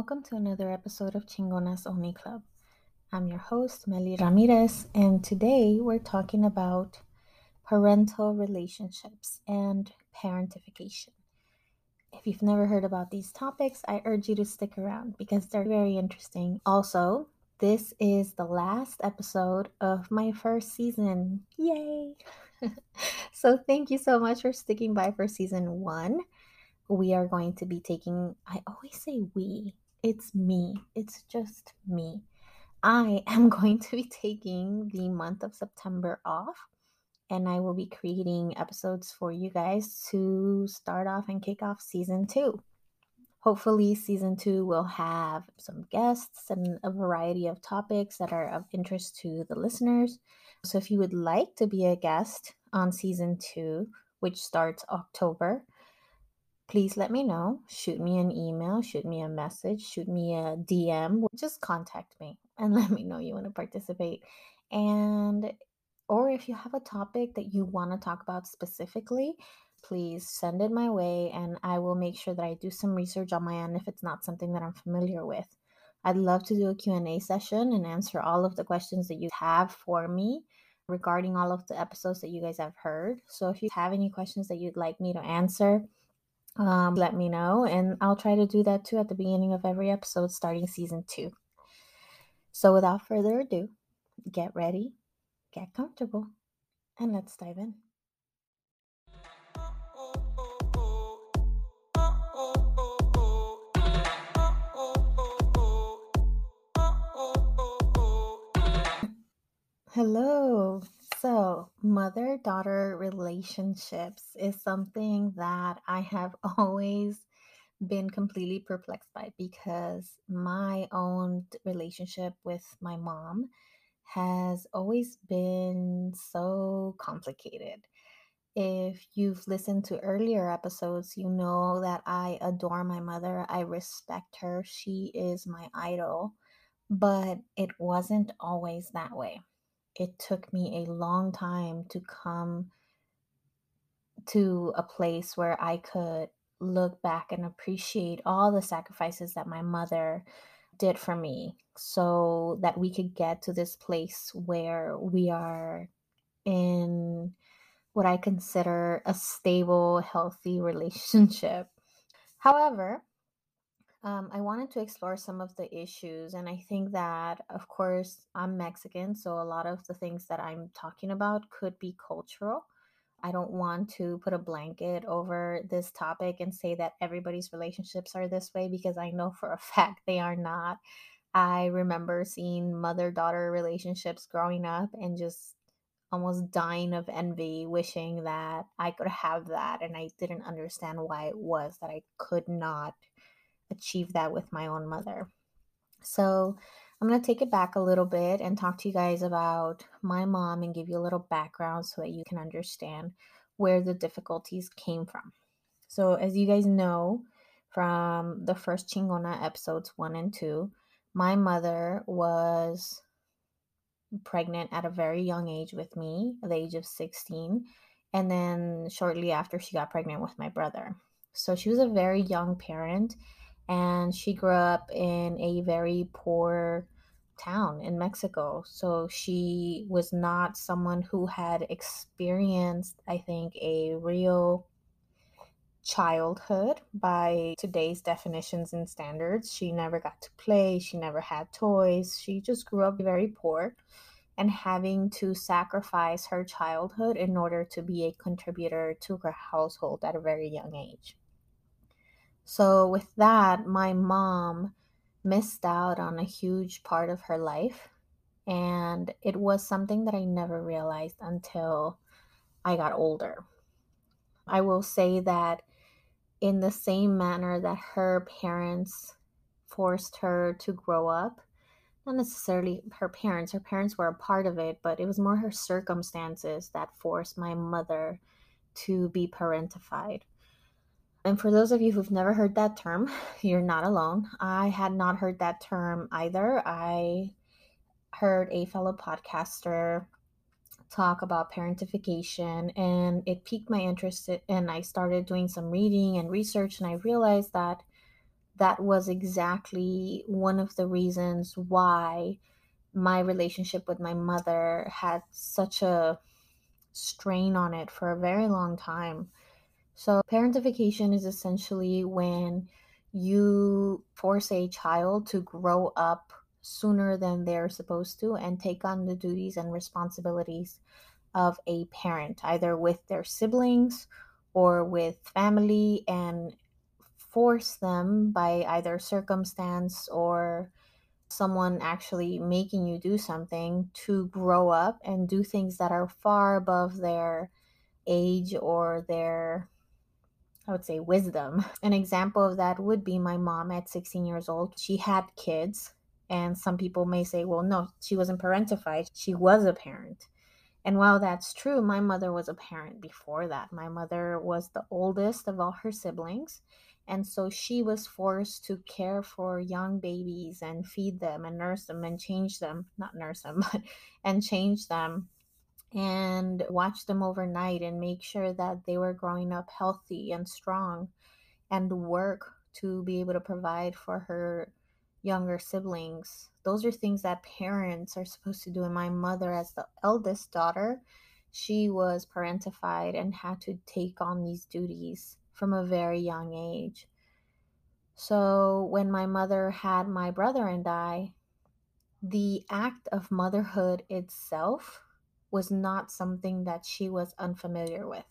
welcome to another episode of Chingonas Only Club. I'm your host, Melly Ramirez, and today we're talking about parental relationships and parentification. If you've never heard about these topics, I urge you to stick around because they're very interesting. Also, this is the last episode of my first season. Yay! so, thank you so much for sticking by for season one we are going to be taking, I always say we, it's me, it's just me. I am going to be taking the month of September off and I will be creating episodes for you guys to start off and kick off season two. Hopefully, season two will have some guests and a variety of topics that are of interest to the listeners. So, if you would like to be a guest on season two, which starts October, please let me know. Shoot me an email, shoot me a message, shoot me a DM. Just contact me and let me know you want to participate. And or if you have a topic that you want to talk about specifically, please send it my way and I will make sure that I do some research on my end if it's not something that I'm familiar with. I'd love to do a Q&A session and answer all of the questions that you have for me regarding all of the episodes that you guys have heard. So if you have any questions that you'd like me to answer, um, let me know. And I'll try to do that too at the beginning of every episode starting season two. So without further ado, get ready, get comfortable, and let's dive in. Hello. So, mother daughter relationships is something that I have always been completely perplexed by because my own relationship with my mom has always been so complicated. If you've listened to earlier episodes, you know that I adore my mother. I respect her. She is my idol. But it wasn't always that way it took me a long time to come to a place where I could look back and appreciate all the sacrifices that my mother did for me so that we could get to this place where we are in what I consider a stable, healthy relationship. However, um, I wanted to explore some of the issues, and I think that, of course, I'm Mexican, so a lot of the things that I'm talking about could be cultural. I don't want to put a blanket over this topic and say that everybody's relationships are this way because I know for a fact they are not. I remember seeing mother daughter relationships growing up and just almost dying of envy, wishing that I could have that. And I didn't understand why it was that I could not achieve that with my own mother. So I'm going to take it back a little bit and talk to you guys about my mom and give you a little background so that you can understand where the difficulties came from. So, as you guys know from the first Chingona episodes one and two, my mother was pregnant at a very young age with me, at the age of 16. And then shortly after, she got pregnant with my brother. So she was a very young parent and she grew up in a very poor town in Mexico. So she was not someone who had experienced, I think, a real childhood by today's definitions and standards. She never got to play, she never had toys. She just grew up very poor and having to sacrifice her childhood in order to be a contributor to her household at a very young age. So, with that, my mom missed out on a huge part of her life. And it was something that I never realized until I got older. I will say that in the same manner that her parents forced her to grow up, not necessarily her parents, her parents were a part of it, but it was more her circumstances that forced my mother to be parentified. And for those of you who've never heard that term, you're not alone. I had not heard that term either. I heard a fellow podcaster talk about parentification and it piqued my interest and I started doing some reading and research and I realized that that was exactly one of the reasons why my relationship with my mother had such a strain on it for a very long time. So, parentification is essentially when you force a child to grow up sooner than they're supposed to and take on the duties and responsibilities of a parent, either with their siblings or with family, and force them by either circumstance or someone actually making you do something to grow up and do things that are far above their age or their I would say wisdom. An example of that would be my mom at 16 years old. She had kids, and some people may say, well, no, she wasn't parentified. She was a parent. And while that's true, my mother was a parent before that. My mother was the oldest of all her siblings. And so she was forced to care for young babies and feed them and nurse them and change them, not nurse them, but and change them and watch them overnight and make sure that they were growing up healthy and strong and work to be able to provide for her younger siblings. Those are things that parents are supposed to do. And my mother, as the eldest daughter, she was parentified and had to take on these duties from a very young age. So when my mother had my brother and I, the act of motherhood itself was not something that she was unfamiliar with.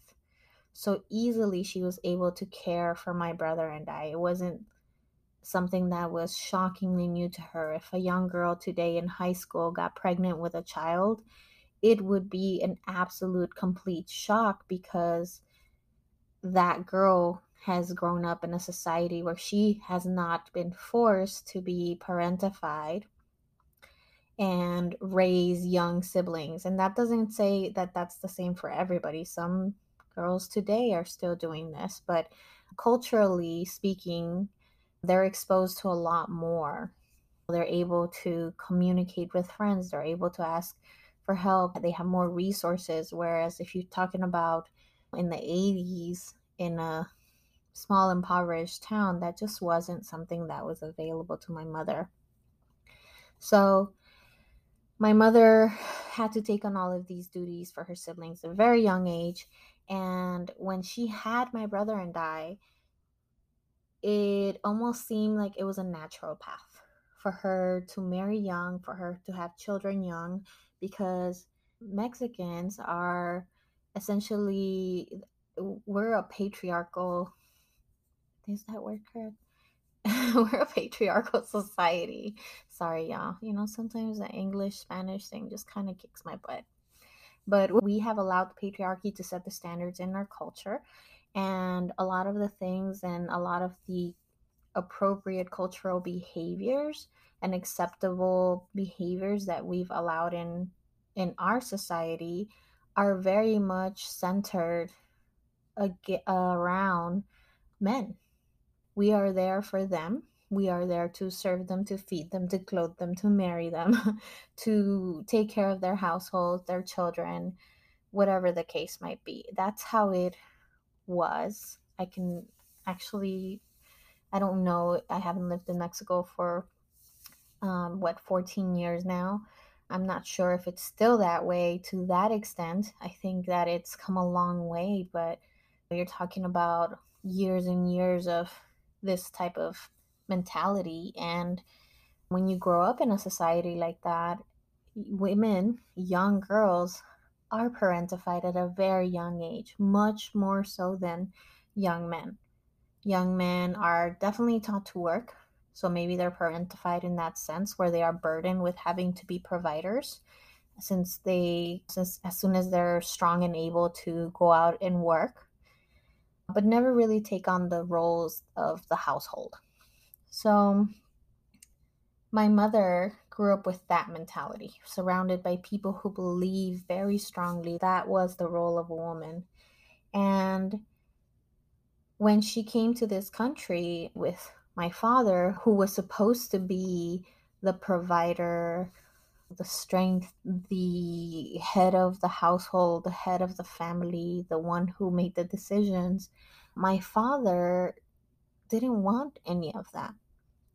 So easily she was able to care for my brother and I. It wasn't something that was shockingly new to her. If a young girl today in high school got pregnant with a child, it would be an absolute complete shock because that girl has grown up in a society where she has not been forced to be parentified and raise young siblings. And that doesn't say that that's the same for everybody. Some girls today are still doing this, but culturally speaking, they're exposed to a lot more. They're able to communicate with friends, they're able to ask for help, they have more resources. Whereas if you're talking about in the 80s in a small impoverished town, that just wasn't something that was available to my mother. So my mother had to take on all of these duties for her siblings at a very young age. And when she had my brother and I, it almost seemed like it was a natural path for her to marry young, for her to have children young, because Mexicans are essentially, we're a patriarchal, is that word correct? we're a patriarchal society. Sorry, y'all. You know, sometimes the English Spanish thing just kind of kicks my butt. But we have allowed patriarchy to set the standards in our culture. And a lot of the things and a lot of the appropriate cultural behaviors and acceptable behaviors that we've allowed in in our society are very much centered ag- around men we are there for them. We are there to serve them, to feed them, to clothe them, to marry them, to take care of their household, their children, whatever the case might be. That's how it was. I can actually, I don't know, I haven't lived in Mexico for um, what, 14 years now. I'm not sure if it's still that way to that extent. I think that it's come a long way, but you're talking about years and years of this type of mentality. And when you grow up in a society like that, women, young girls, are parentified at a very young age, much more so than young men. Young men are definitely taught to work, so maybe they're parentified in that sense where they are burdened with having to be providers since they since as soon as they're strong and able to go out and work but never really take on the roles of the household. So, my mother grew up with that mentality, surrounded by people who believe very strongly that was the role of a woman. And when she came to this country with my father, who was supposed to be the provider, the strength, the head of the household, the head of the family, the one who made the decisions. My father didn't want any of that.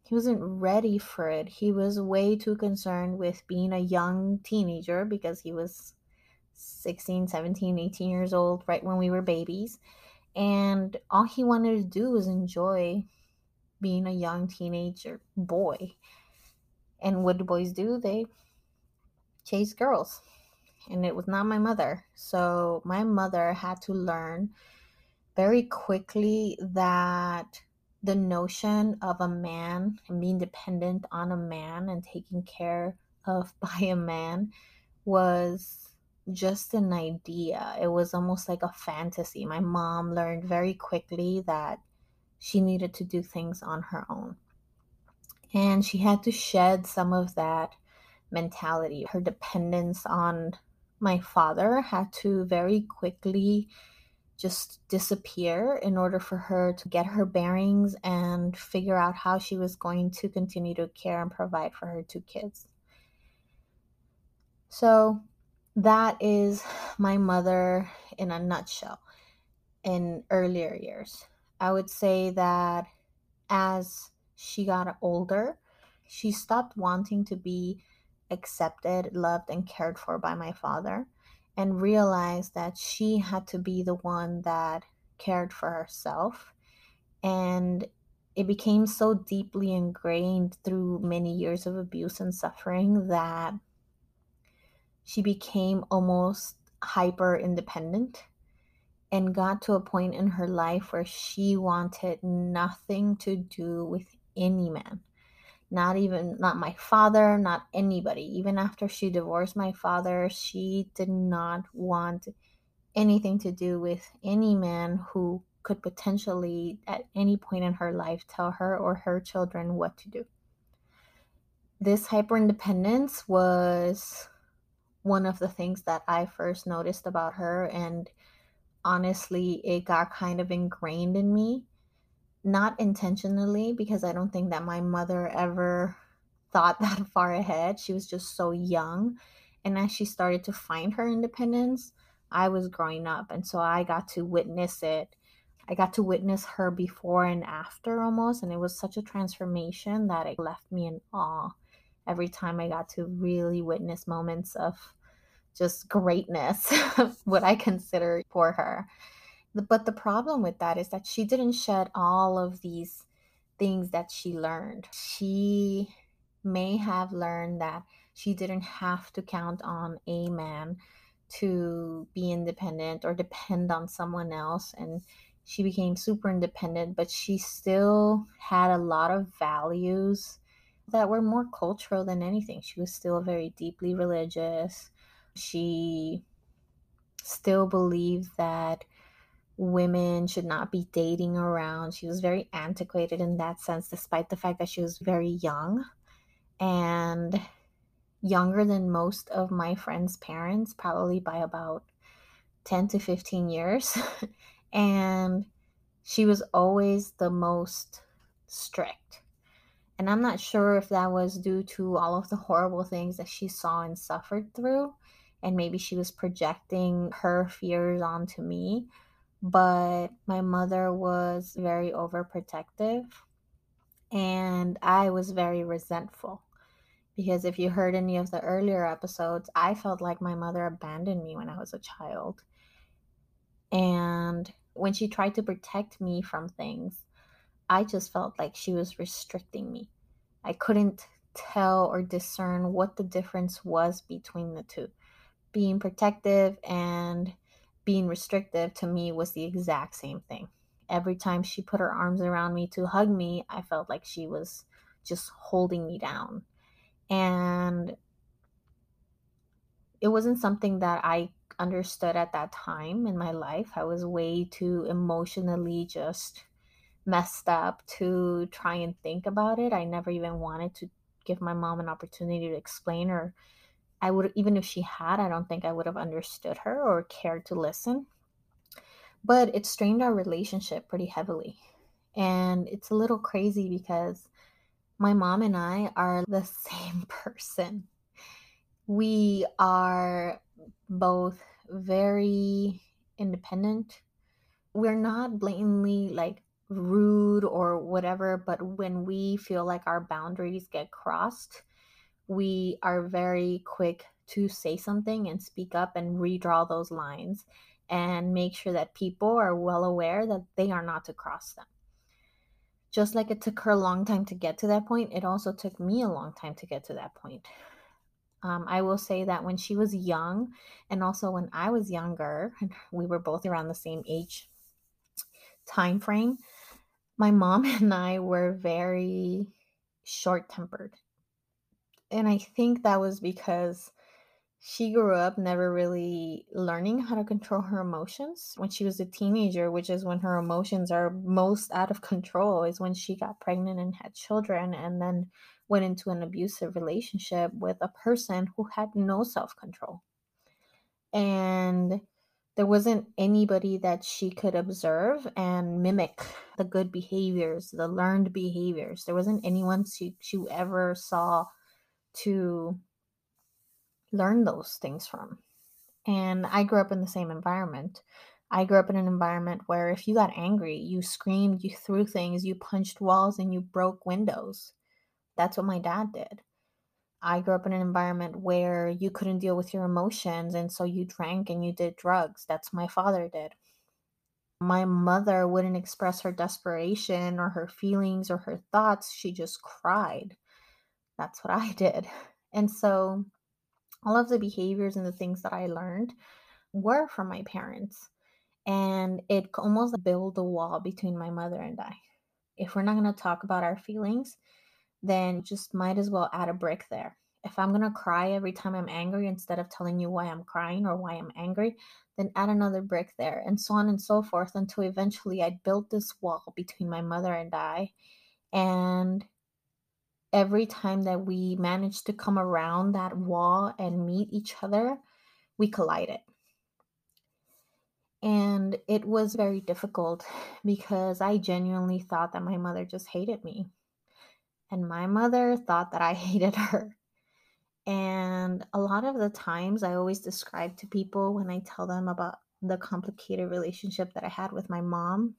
he wasn't ready for it. He was way too concerned with being a young teenager because he was 16, 17, 18 years old right when we were babies. And all he wanted to do was enjoy being a young teenager boy. And what do boys do? They chase girls. And it was not my mother. So my mother had to learn very quickly that the notion of a man and being dependent on a man and taken care of by a man was just an idea. It was almost like a fantasy. My mom learned very quickly that she needed to do things on her own. And she had to shed some of that mentality. Her dependence on my father had to very quickly just disappear in order for her to get her bearings and figure out how she was going to continue to care and provide for her two kids. So, that is my mother in a nutshell in earlier years. I would say that as she got older, she stopped wanting to be accepted, loved, and cared for by my father and realized that she had to be the one that cared for herself. And it became so deeply ingrained through many years of abuse and suffering that she became almost hyper independent and got to a point in her life where she wanted nothing to do with any man not even not my father not anybody. Even after she divorced my father she did not want anything to do with any man who could potentially at any point in her life tell her or her children what to do. This hyper independence was one of the things that i first noticed about her and honestly it got kind of ingrained in me not intentionally because I don't think that my mother ever thought that far ahead. She was just so young. And as she started to find her independence, I was growing up. And so I got to witness it. I got to witness her before and after almost. And it was such a transformation that it left me in awe every time I got to really witness moments of just greatness, what I consider for her. But the problem with that is that she didn't shed all of these things that she learned. She may have learned that she didn't have to count on a man to be independent or depend on someone else. And she became super independent, but she still had a lot of values that were more cultural than anything. She was still very deeply religious. She still believed that women should not be dating around. She was very antiquated in that sense, despite the fact that she was very young and younger than most of my friends' parents, probably by about 10 to 15 years. and she was always the most strict. And I'm not sure if that was due to all of the horrible things that she saw and suffered through. And maybe she was projecting her fears onto me but my mother was very overprotective and I was very resentful because if you heard any of the earlier episodes, I felt like my mother abandoned me when I was a child. And when she tried to protect me from things, I just felt like she was restricting me. I couldn't tell or discern what the difference was between the two being protective and being restrictive to me was the exact same thing. Every time she put her arms around me to hug me, I felt like she was just holding me down. And it wasn't something that I understood at that time in my life. I was way too emotionally just messed up to try and think about it. I never even wanted to give my mom an opportunity to explain or I would, even if she had, I don't think I would have understood her or cared to listen. But it strained our relationship pretty heavily. And it's a little crazy because my mom and I are the same person. We are both very independent. We're not blatantly like rude or whatever, but when we feel like our boundaries get crossed, we are very quick to say something and speak up and redraw those lines and make sure that people are well aware that they are not to cross them. Just like it took her a long time to get to that point, it also took me a long time to get to that point. Um, I will say that when she was young, and also when I was younger, and we were both around the same age time frame. My mom and I were very short tempered. And I think that was because she grew up never really learning how to control her emotions. When she was a teenager, which is when her emotions are most out of control, is when she got pregnant and had children. And then went into an abusive relationship with a person who had no self control. And there wasn't anybody that she could observe and mimic the good behaviors, the learned behaviors. There wasn't anyone she, she ever saw to learn those things from. And I grew up in the same environment. I grew up in an environment where if you got angry, you screamed, you threw things, you punched walls, and you broke windows. That's what my dad did. I grew up in an environment where you couldn't deal with your emotions, and so you drank and you did drugs. That's what my father did. My mother wouldn't express her desperation or her feelings or her thoughts. She just cried. That's what I did. And so all of the behaviors and the things that I learned were from my parents. And it almost built a wall between my mother and I. If we're not going to talk about our feelings, then just might as well add a brick there. If I'm going to cry every time I'm angry instead of telling you why I'm crying or why I'm angry, then add another brick there, and so on and so forth until eventually I built this wall between my mother and I. And every time that we managed to come around that wall and meet each other, we collided. And it was very difficult because I genuinely thought that my mother just hated me and my mother thought that I hated her. And a lot of the times, I always describe to people when I tell them about the complicated relationship that I had with my mom,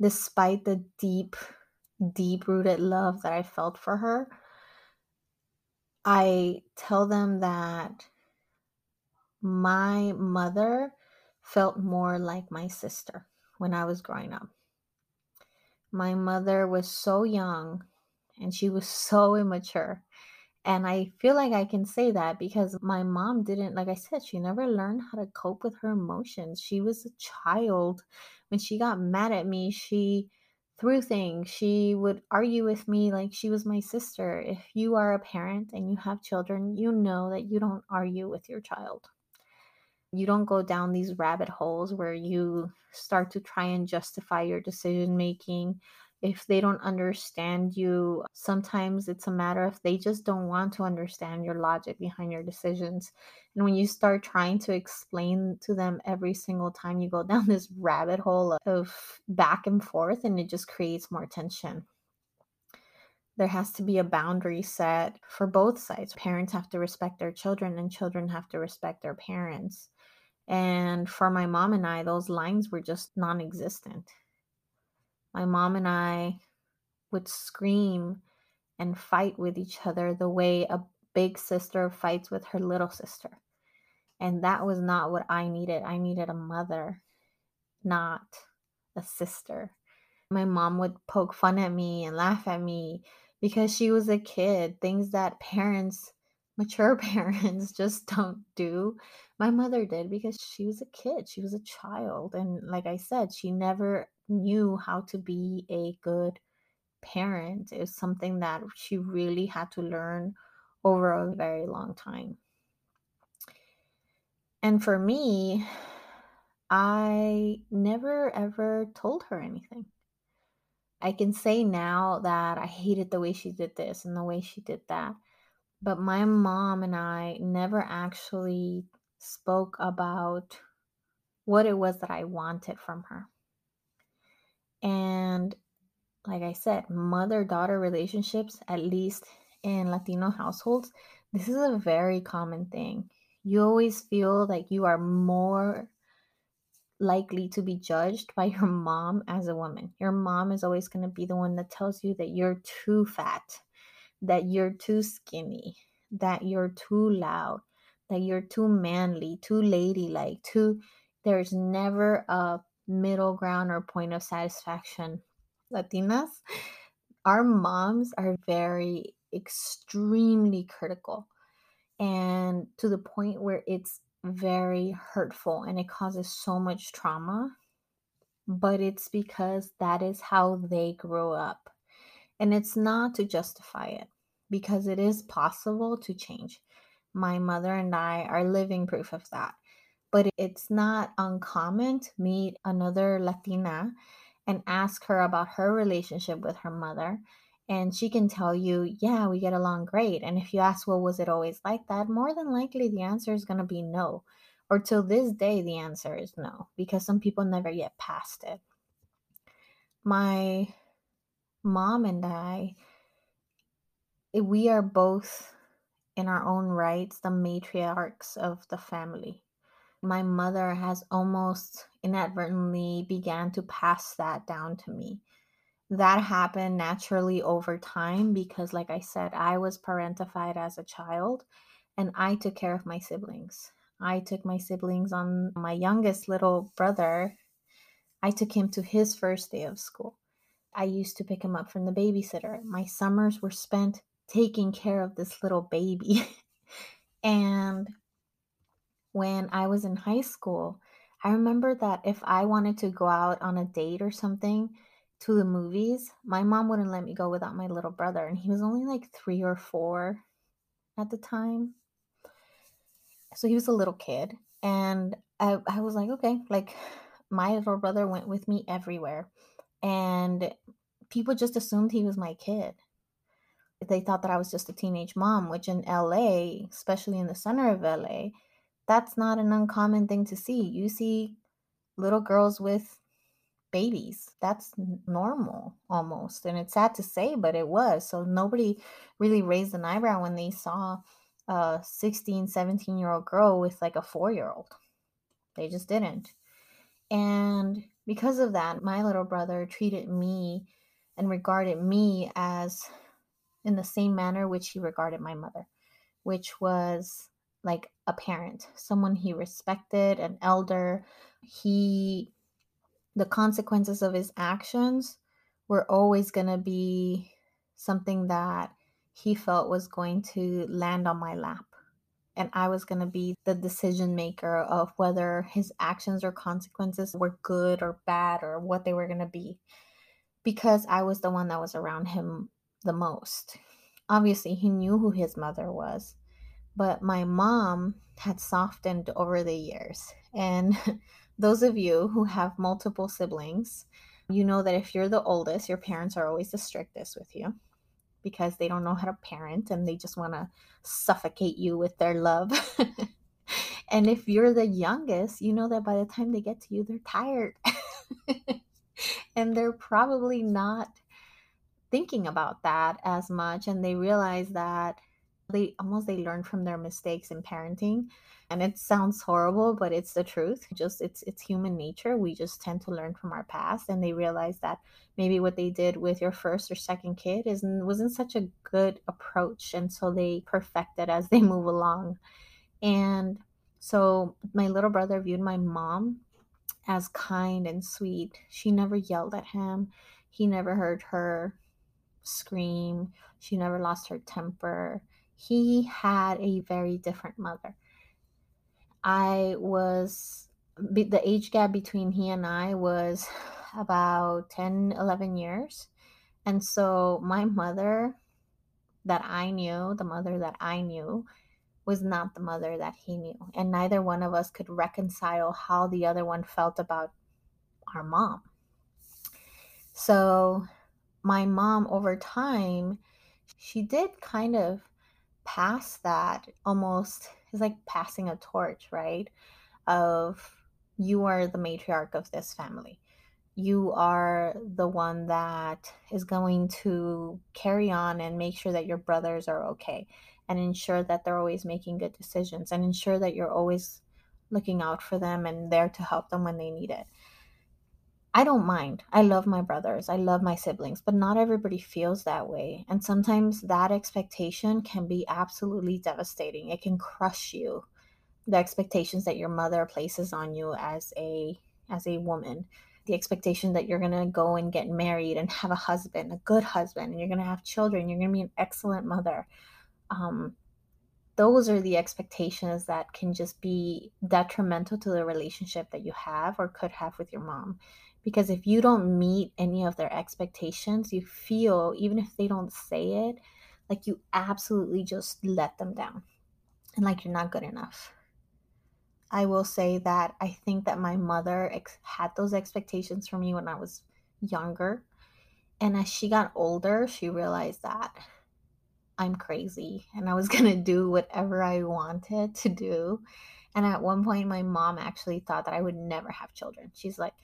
despite the deep, deep rooted love that I felt for her, I tell them that my mother felt more like my sister when I was growing up. My mother was so young and she was so immature. And I feel like I can say that because my mom didn't, like I said, she never learned how to cope with her emotions. She was a child. When she got mad at me, she threw things. She would argue with me like she was my sister. If you are a parent and you have children, you know that you don't argue with your child. You don't go down these rabbit holes where you start to try and justify your decision making if they don't understand you, sometimes it's a matter of they just don't want to understand your logic behind your decisions. And when you start trying to explain to them every single time, you go down this rabbit hole of back and forth, and it just creates more tension. There has to be a boundary set for both sides. Parents have to respect their children, and children have to respect their parents. And for my mom and I, those lines were just non existent my mom and I would scream and fight with each other the way a big sister fights with her little sister. And that was not what I needed. I needed a mother, not a sister. My mom would poke fun at me and laugh at me because she was a kid, things that parents, mature parents, just don't do. My mother did because she was a kid, she was a child. And like I said, she never knew how to be a good parent is something that she really had to learn over a very long time. And for me, I never ever told her anything. I can say now that I hated the way she did this and the way she did that. But my mom and I never actually spoke about what it was that I wanted from her. And like I said, mother daughter relationships, at least in Latino households, this is a very common thing. You always feel like you are more likely to be judged by your mom as a woman. Your mom is always going to be the one that tells you that you're too fat, that you're too skinny, that you're too loud, that you're too manly, too ladylike, too. There's never a middle ground or point of satisfaction. Latinas, our moms are very extremely critical and to the point where it's very hurtful and it causes so much trauma. But it's because that is how they grow up. And it's not to justify it because it is possible to change. My mother and I are living proof of that. But it's not uncommon to meet another Latina and ask her about her relationship with her mother and she can tell you, yeah, we get along great. And if you ask, well, was it always like that? More than likely, the answer is going to be no. Or till this day, the answer is no, because some people never get past it. My mom and I, we are both in our own rights the matriarchs of the family. My mother has almost inadvertently began to pass that down to me that happened naturally over time because, like I said, I was parentified as a child and I took care of my siblings. I took my siblings on my youngest little brother. I took him to his first day of school. I used to pick him up from the babysitter. My summers were spent taking care of this little baby. and when I was in high school, I remember that if I wanted to go out on a date or something, to the movies, my mom wouldn't let me go without my little brother, and he was only like three or four at the time. So he was a little kid, and I, I was like, okay, like my little brother went with me everywhere, and people just assumed he was my kid. They thought that I was just a teenage mom, which in LA, especially in the center of LA, that's not an uncommon thing to see. You see little girls with babies. That's normal almost. And it's sad to say, but it was. So nobody really raised an eyebrow when they saw a 16, 17 year old girl with like a four year old. They just didn't. And because of that, my little brother treated me and regarded me as in the same manner which he regarded my mother, which was like a parent, someone he respected, an elder. He the consequences of his actions were always going to be something that he felt was going to land on my lap. And I was going to be the decision maker of whether his actions or consequences were good or bad or what they were going to be because I was the one that was around him the most. Obviously, he knew who his mother was, but my mom had softened over the years. And those of you who have multiple siblings, you know that if you're the oldest, your parents are always the strictest with you because they don't know how to parent and they just want to suffocate you with their love. and if you're the youngest, you know that by the time they get to you, they're tired. and they're probably not thinking about that as much and they realize that they almost they learn from their mistakes in parenting and it sounds horrible but it's the truth just it's it's human nature we just tend to learn from our past and they realize that maybe what they did with your first or second kid isn't wasn't such a good approach and so they perfect it as they move along. And so my little brother viewed my mom as kind and sweet. She never yelled at him. He never heard her scream. She never lost her temper he had a very different mother. I was, the age gap between he and I was about 10, 11 years. And so my mother that I knew, the mother that I knew, was not the mother that he knew. And neither one of us could reconcile how the other one felt about our mom. So my mom, over time, she did kind of past that almost is like passing a torch, right? Of you are the matriarch of this family. You are the one that is going to carry on and make sure that your brothers are okay and ensure that they're always making good decisions and ensure that you're always looking out for them and there to help them when they need it. I don't mind. I love my brothers. I love my siblings, but not everybody feels that way. And sometimes that expectation can be absolutely devastating. It can crush you. The expectations that your mother places on you as a as a woman, the expectation that you're going to go and get married and have a husband, a good husband, and you're going to have children, you're going to be an excellent mother. Um, those are the expectations that can just be detrimental to the relationship that you have or could have with your mom because if you don't meet any of their expectations, you feel, even if they don't say it, like you absolutely just let them down and like you're not good enough. I will say that I think that my mother ex- had those expectations for me when I was younger. And as she got older, she realized that I'm crazy and I was going to do whatever I wanted to do. And at one point, my mom actually thought that I would never have children. She's like,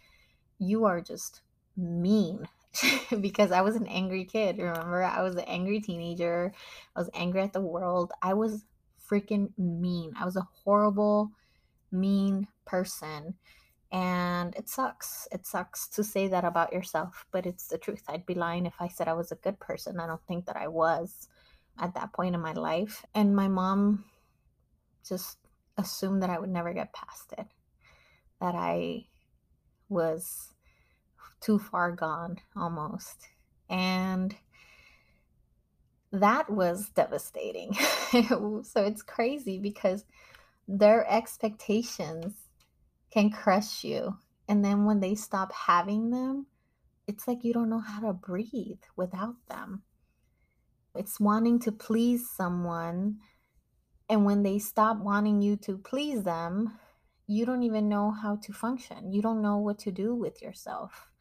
you are just mean because I was an angry kid. Remember, I was an angry teenager. I was angry at the world. I was freaking mean. I was a horrible, mean person. And it sucks. It sucks to say that about yourself, but it's the truth. I'd be lying if I said I was a good person. I don't think that I was at that point in my life. And my mom just assumed that I would never get past it, that I was too far gone almost. And that was devastating. so it's crazy because their expectations can crush you. And then when they stop having them, it's like you don't know how to breathe without them. It's wanting to please someone. And when they stop wanting you to please them, you don't even know how to function. You don't know what to do with yourself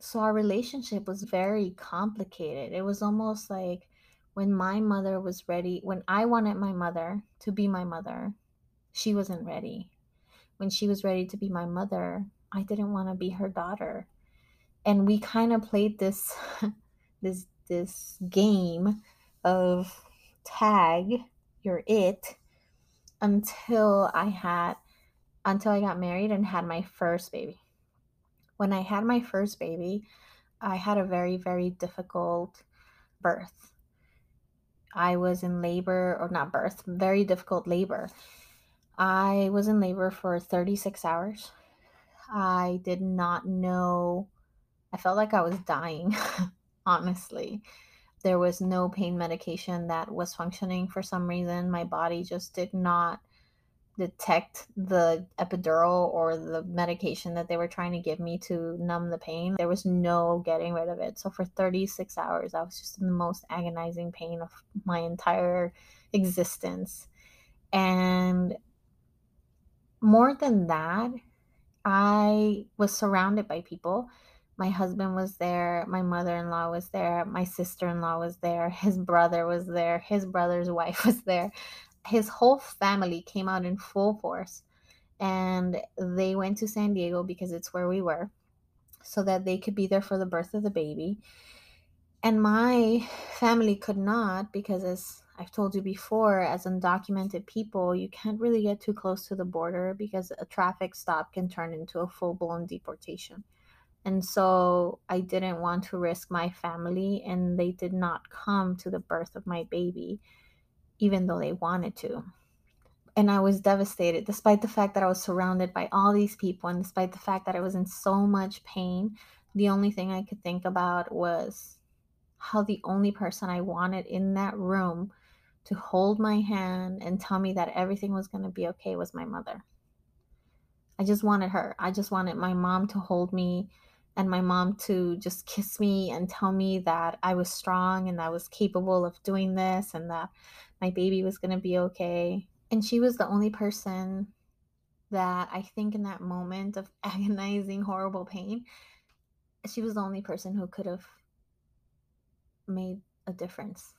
so our relationship was very complicated. It was almost like when my mother was ready, when I wanted my mother to be my mother, she wasn't ready. When she was ready to be my mother, I didn't want to be her daughter. And we kind of played this this this game of tag, you're it until I had until I got married and had my first baby when I had my first baby, I had a very, very difficult birth. I was in labor, or not birth, very difficult labor. I was in labor for 36 hours. I did not know, I felt like I was dying, honestly. There was no pain medication that was functioning for some reason. My body just did not detect the epidural or the medication that they were trying to give me to numb the pain. There was no getting rid of it. So for 36 hours, I was just in the most agonizing pain of my entire existence. And more than that, I was surrounded by people. My husband was there, my mother in law was there, my sister in law was there, his brother was there, his brother's wife was there his whole family came out in full force and they went to San Diego because it's where we were so that they could be there for the birth of the baby. And my family could not because, as I've told you before, as undocumented people, you can't really get too close to the border because a traffic stop can turn into a full blown deportation. And so I didn't want to risk my family, and they did not come to the birth of my baby even though they wanted to. And I was devastated, despite the fact that I was surrounded by all these people, and despite the fact that I was in so much pain. The only thing I could think about was how the only person I wanted in that room to hold my hand and tell me that everything was going to be okay was my mother. I just wanted her. I just wanted my mom to hold me and my mom to just kiss me and tell me that I was strong and I was capable of doing this and that my baby was going to be okay. And she was the only person that I think in that moment of agonizing, horrible pain, she was the only person who could have made a difference.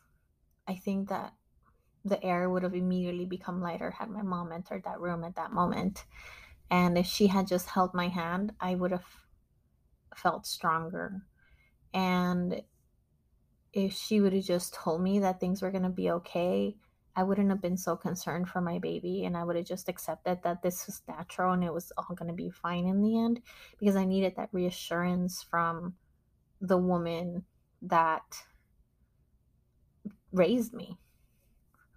I think that the air would have immediately become lighter had my mom entered that room at that moment. And if she had just held my hand, I would have felt stronger. And if she would have just told me that things were going to be okay I wouldn't have been so concerned for my baby and I would have just accepted that this was natural and it was all going to be fine in the end because I needed that reassurance from the woman that raised me.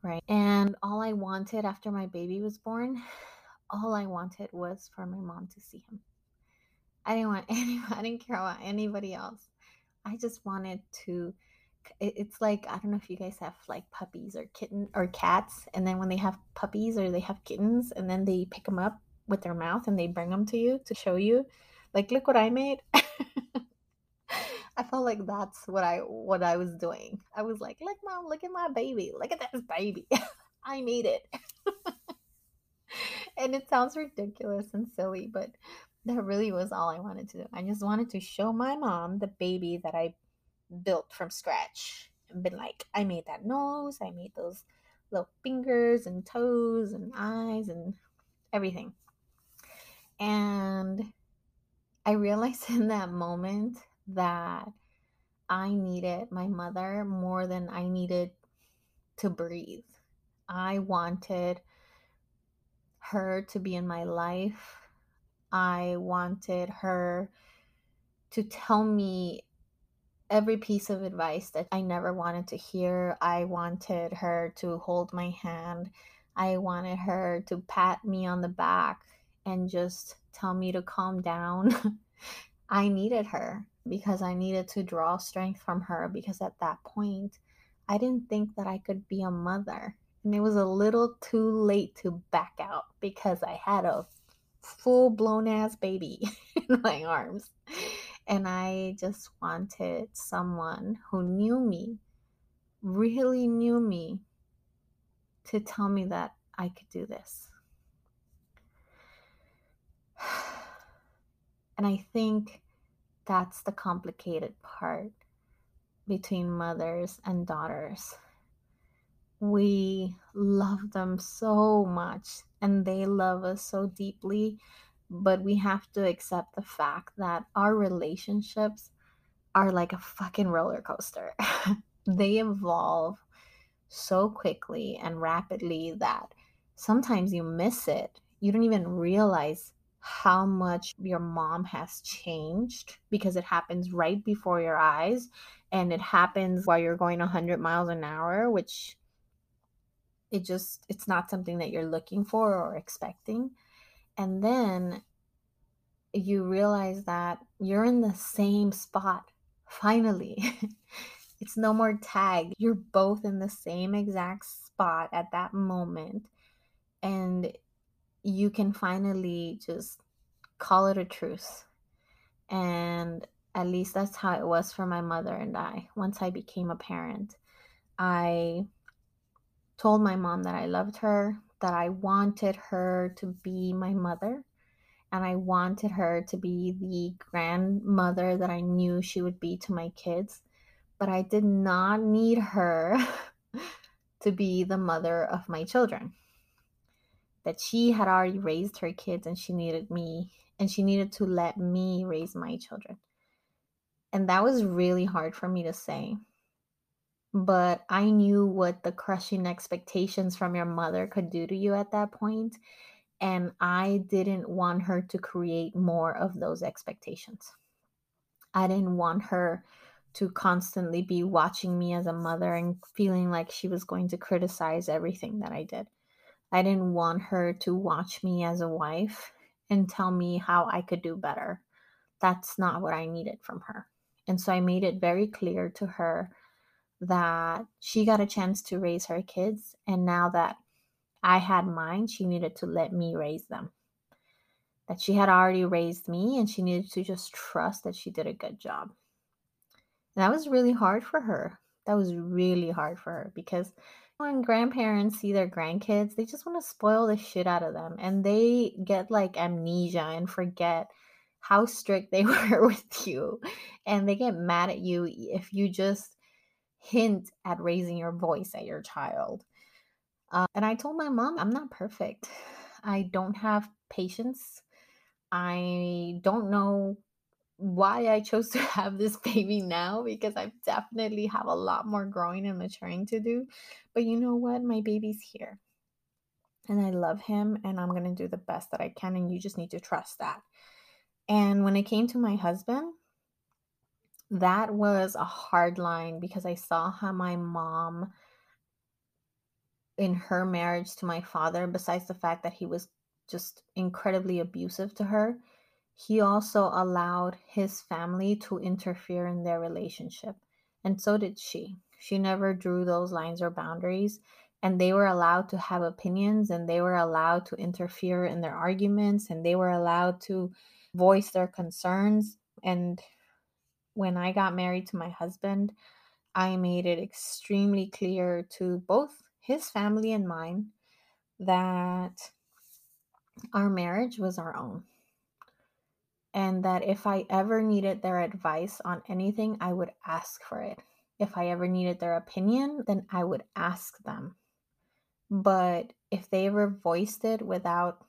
Right. And all I wanted after my baby was born, all I wanted was for my mom to see him. I didn't want anyone, I didn't care about anybody else. I just wanted to it's like I don't know if you guys have like puppies or kitten or cats, and then when they have puppies or they have kittens, and then they pick them up with their mouth and they bring them to you to show you, like, look what I made. I felt like that's what I what I was doing. I was like, look, mom, look at my baby, look at this baby, I made it. and it sounds ridiculous and silly, but that really was all I wanted to do. I just wanted to show my mom the baby that I built from scratch and been like, I made that nose, I made those little fingers and toes and eyes and everything. And I realized in that moment that I needed my mother more than I needed to breathe. I wanted her to be in my life. I wanted her to tell me every piece of advice that I never wanted to hear. I wanted her to hold my hand. I wanted her to pat me on the back and just tell me to calm down. I needed her because I needed to draw strength from her because at that point, I didn't think that I could be a mother. And it was a little too late to back out because I had a full blown ass baby in my arms. And I just wanted someone who knew me, really knew me, to tell me that I could do this. And I think that's the complicated part between mothers and daughters. We love them so much and they love us so deeply but we have to accept the fact that our relationships are like a fucking roller coaster. they evolve so quickly and rapidly that sometimes you miss it. You don't even realize how much your mom has changed because it happens right before your eyes and it happens while you're going 100 miles an hour, which it just it's not something that you're looking for or expecting and then you realize that you're in the same spot finally. it's no more tag. You're both in the same exact spot at that moment. And you can finally just call it a truce. And at least that's how it was for my mother and I. Once I became a parent, I told my mom that I loved her, that I wanted her to be my mother and I wanted her to be the grandmother that I knew she would be to my kids. But I did not need her to be the mother of my children. That she had already raised her kids and she needed me and she needed to let me raise my children. And that was really hard for me to say but I knew what the crushing expectations from your mother could do to you at that point, and I didn't want her to create more of those expectations. I didn't want her to constantly be watching me as a mother and feeling like she was going to criticize everything that I did. I didn't want her to watch me as a wife and tell me how I could do better. That's not what I needed from her. And so I made it very clear to her that she got a chance to raise her kids. And now that I had mine, she needed to let me raise them. That she had already raised me and she needed to just trust that she did a good job. And that was really hard for her. That was really hard for her because when grandparents see their grandkids, they just want to spoil the shit out of them and they get like amnesia and forget how strict they were with you. And they get mad at you if you just hint at raising your voice at your child. Uh, and I told my mom, I'm not perfect. I don't have patience. I don't know why I chose to have this baby now because I definitely have a lot more growing and maturing to do. But you know what? My baby's here. And I love him and I'm going to do the best that I can and you just need to trust that. And when it came to my husband, that was a hard line because I saw how my mom in her marriage to my father besides the fact that he was just incredibly abusive to her he also allowed his family to interfere in their relationship. And so did she. She never drew those lines or boundaries. And they were allowed to have opinions and they were allowed to interfere in their arguments and they were allowed to voice their concerns. And when I got married to my husband, I made it extremely clear to both his family and mine that our marriage was our own and that if I ever needed their advice on anything, I would ask for it. If I ever needed their opinion, then I would ask them. But if they ever voiced it without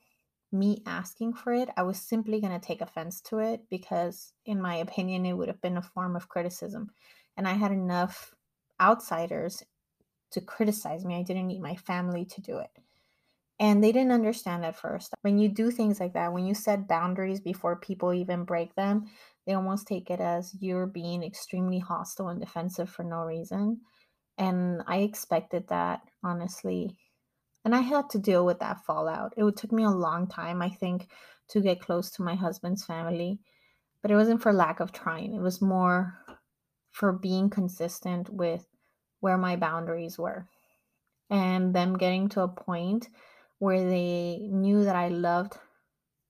me asking for it, I was simply going to take offense to it because, in my opinion, it would have been a form of criticism. And I had enough outsiders to criticize me. I didn't need my family to do it. And they didn't understand at first. When you do things like that, when you set boundaries before people even break them, they almost take it as you're being extremely hostile and defensive for no reason. And I expected that, honestly. And I had to deal with that fallout. It took me a long time, I think, to get close to my husband's family. But it wasn't for lack of trying, it was more for being consistent with where my boundaries were. And them getting to a point where they knew that I loved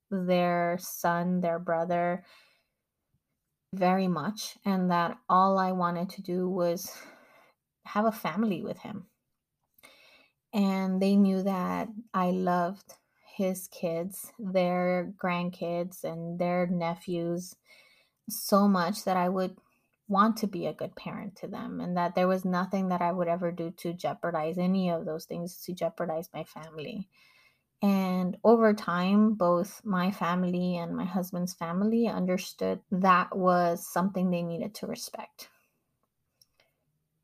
their son, their brother very much, and that all I wanted to do was have a family with him. And they knew that I loved his kids, their grandkids, and their nephews so much that I would want to be a good parent to them and that there was nothing that I would ever do to jeopardize any of those things to jeopardize my family. And over time, both my family and my husband's family understood that was something they needed to respect.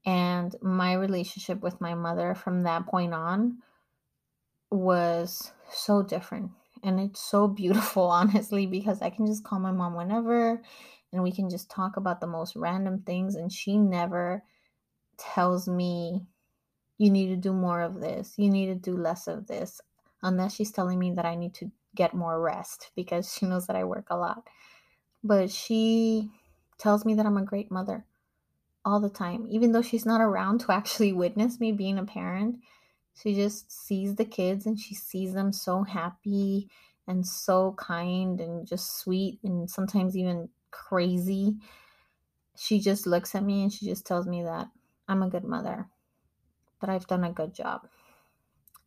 And my relationship with my mother from that point on was so different. And it's so beautiful, honestly, because I can just call my mom whenever and we can just talk about the most random things and she never tells me you need to do more of this you need to do less of this unless she's telling me that i need to get more rest because she knows that i work a lot but she tells me that i'm a great mother all the time even though she's not around to actually witness me being a parent she just sees the kids and she sees them so happy and so kind and just sweet and sometimes even crazy. She just looks at me and she just tells me that I'm a good mother, that I've done a good job.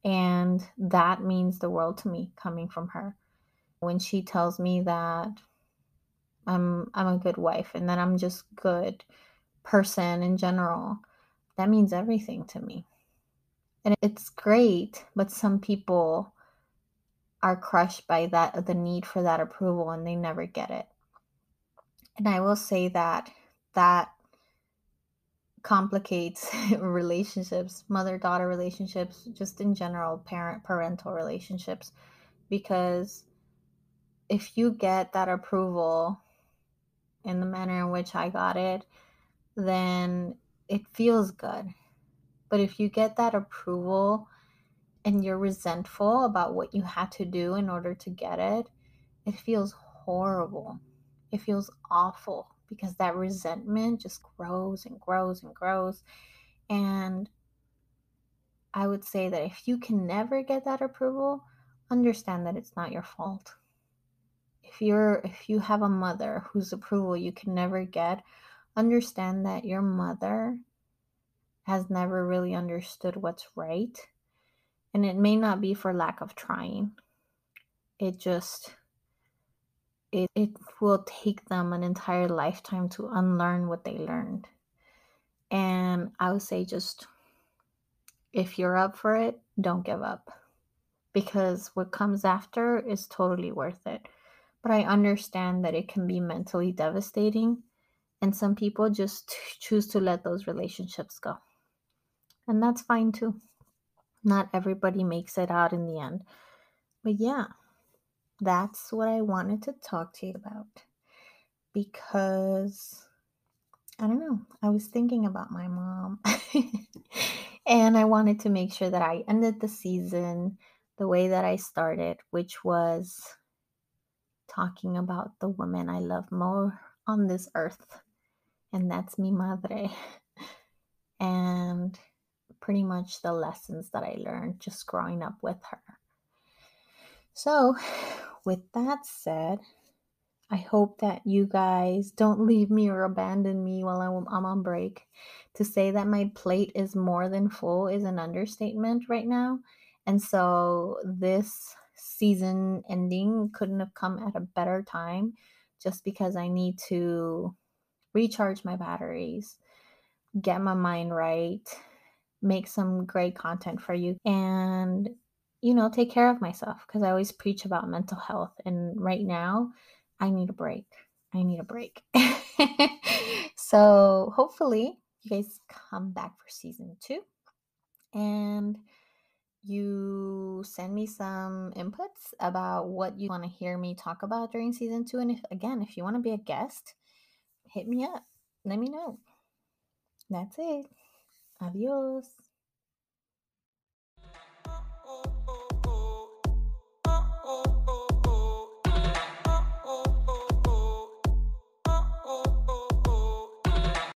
And that means the world to me coming from her. When she tells me that I'm I'm a good wife and that I'm just good person in general, that means everything to me. And it's great, but some people are crushed by that the need for that approval and they never get it. And I will say that that complicates relationships, mother daughter relationships, just in general, parent parental relationships. Because if you get that approval in the manner in which I got it, then it feels good. But if you get that approval and you're resentful about what you had to do in order to get it, it feels horrible it feels awful because that resentment just grows and grows and grows. And I would say that if you can never get that approval, understand that it's not your fault. If you're if you have a mother whose approval you can never get, understand that your mother has never really understood what's right. And it may not be for lack of trying. It just it, it will take them an entire lifetime to unlearn what they learned. And I would say just if you're up for it, don't give up because what comes after is totally worth it. but I understand that it can be mentally devastating. And some people just choose to let those relationships go. And that's fine too. Not everybody makes it out in the end. But yeah, that's what I wanted to talk to you about because I don't know, I was thinking about my mom and I wanted to make sure that I ended the season the way that I started, which was talking about the woman I love more on this earth, and that's mi madre. And pretty much the lessons that I learned just growing up with her. So, with that said, I hope that you guys don't leave me or abandon me while I'm, on break. To say that my plate is more than full is an understatement right now. And so, this season ending couldn't have come at a better time just because I need to recharge my batteries, get my mind right, make some great content for you and you know take care of myself because i always preach about mental health and right now i need a break. I need a break. So hopefully you guys come back for season two and you send me some inputs about what you want to hear me talk about during season two. And if, again, if you want to be a guest, hit me up. Let me know. That's it. Adios. Oh, oh, oh, oh. oh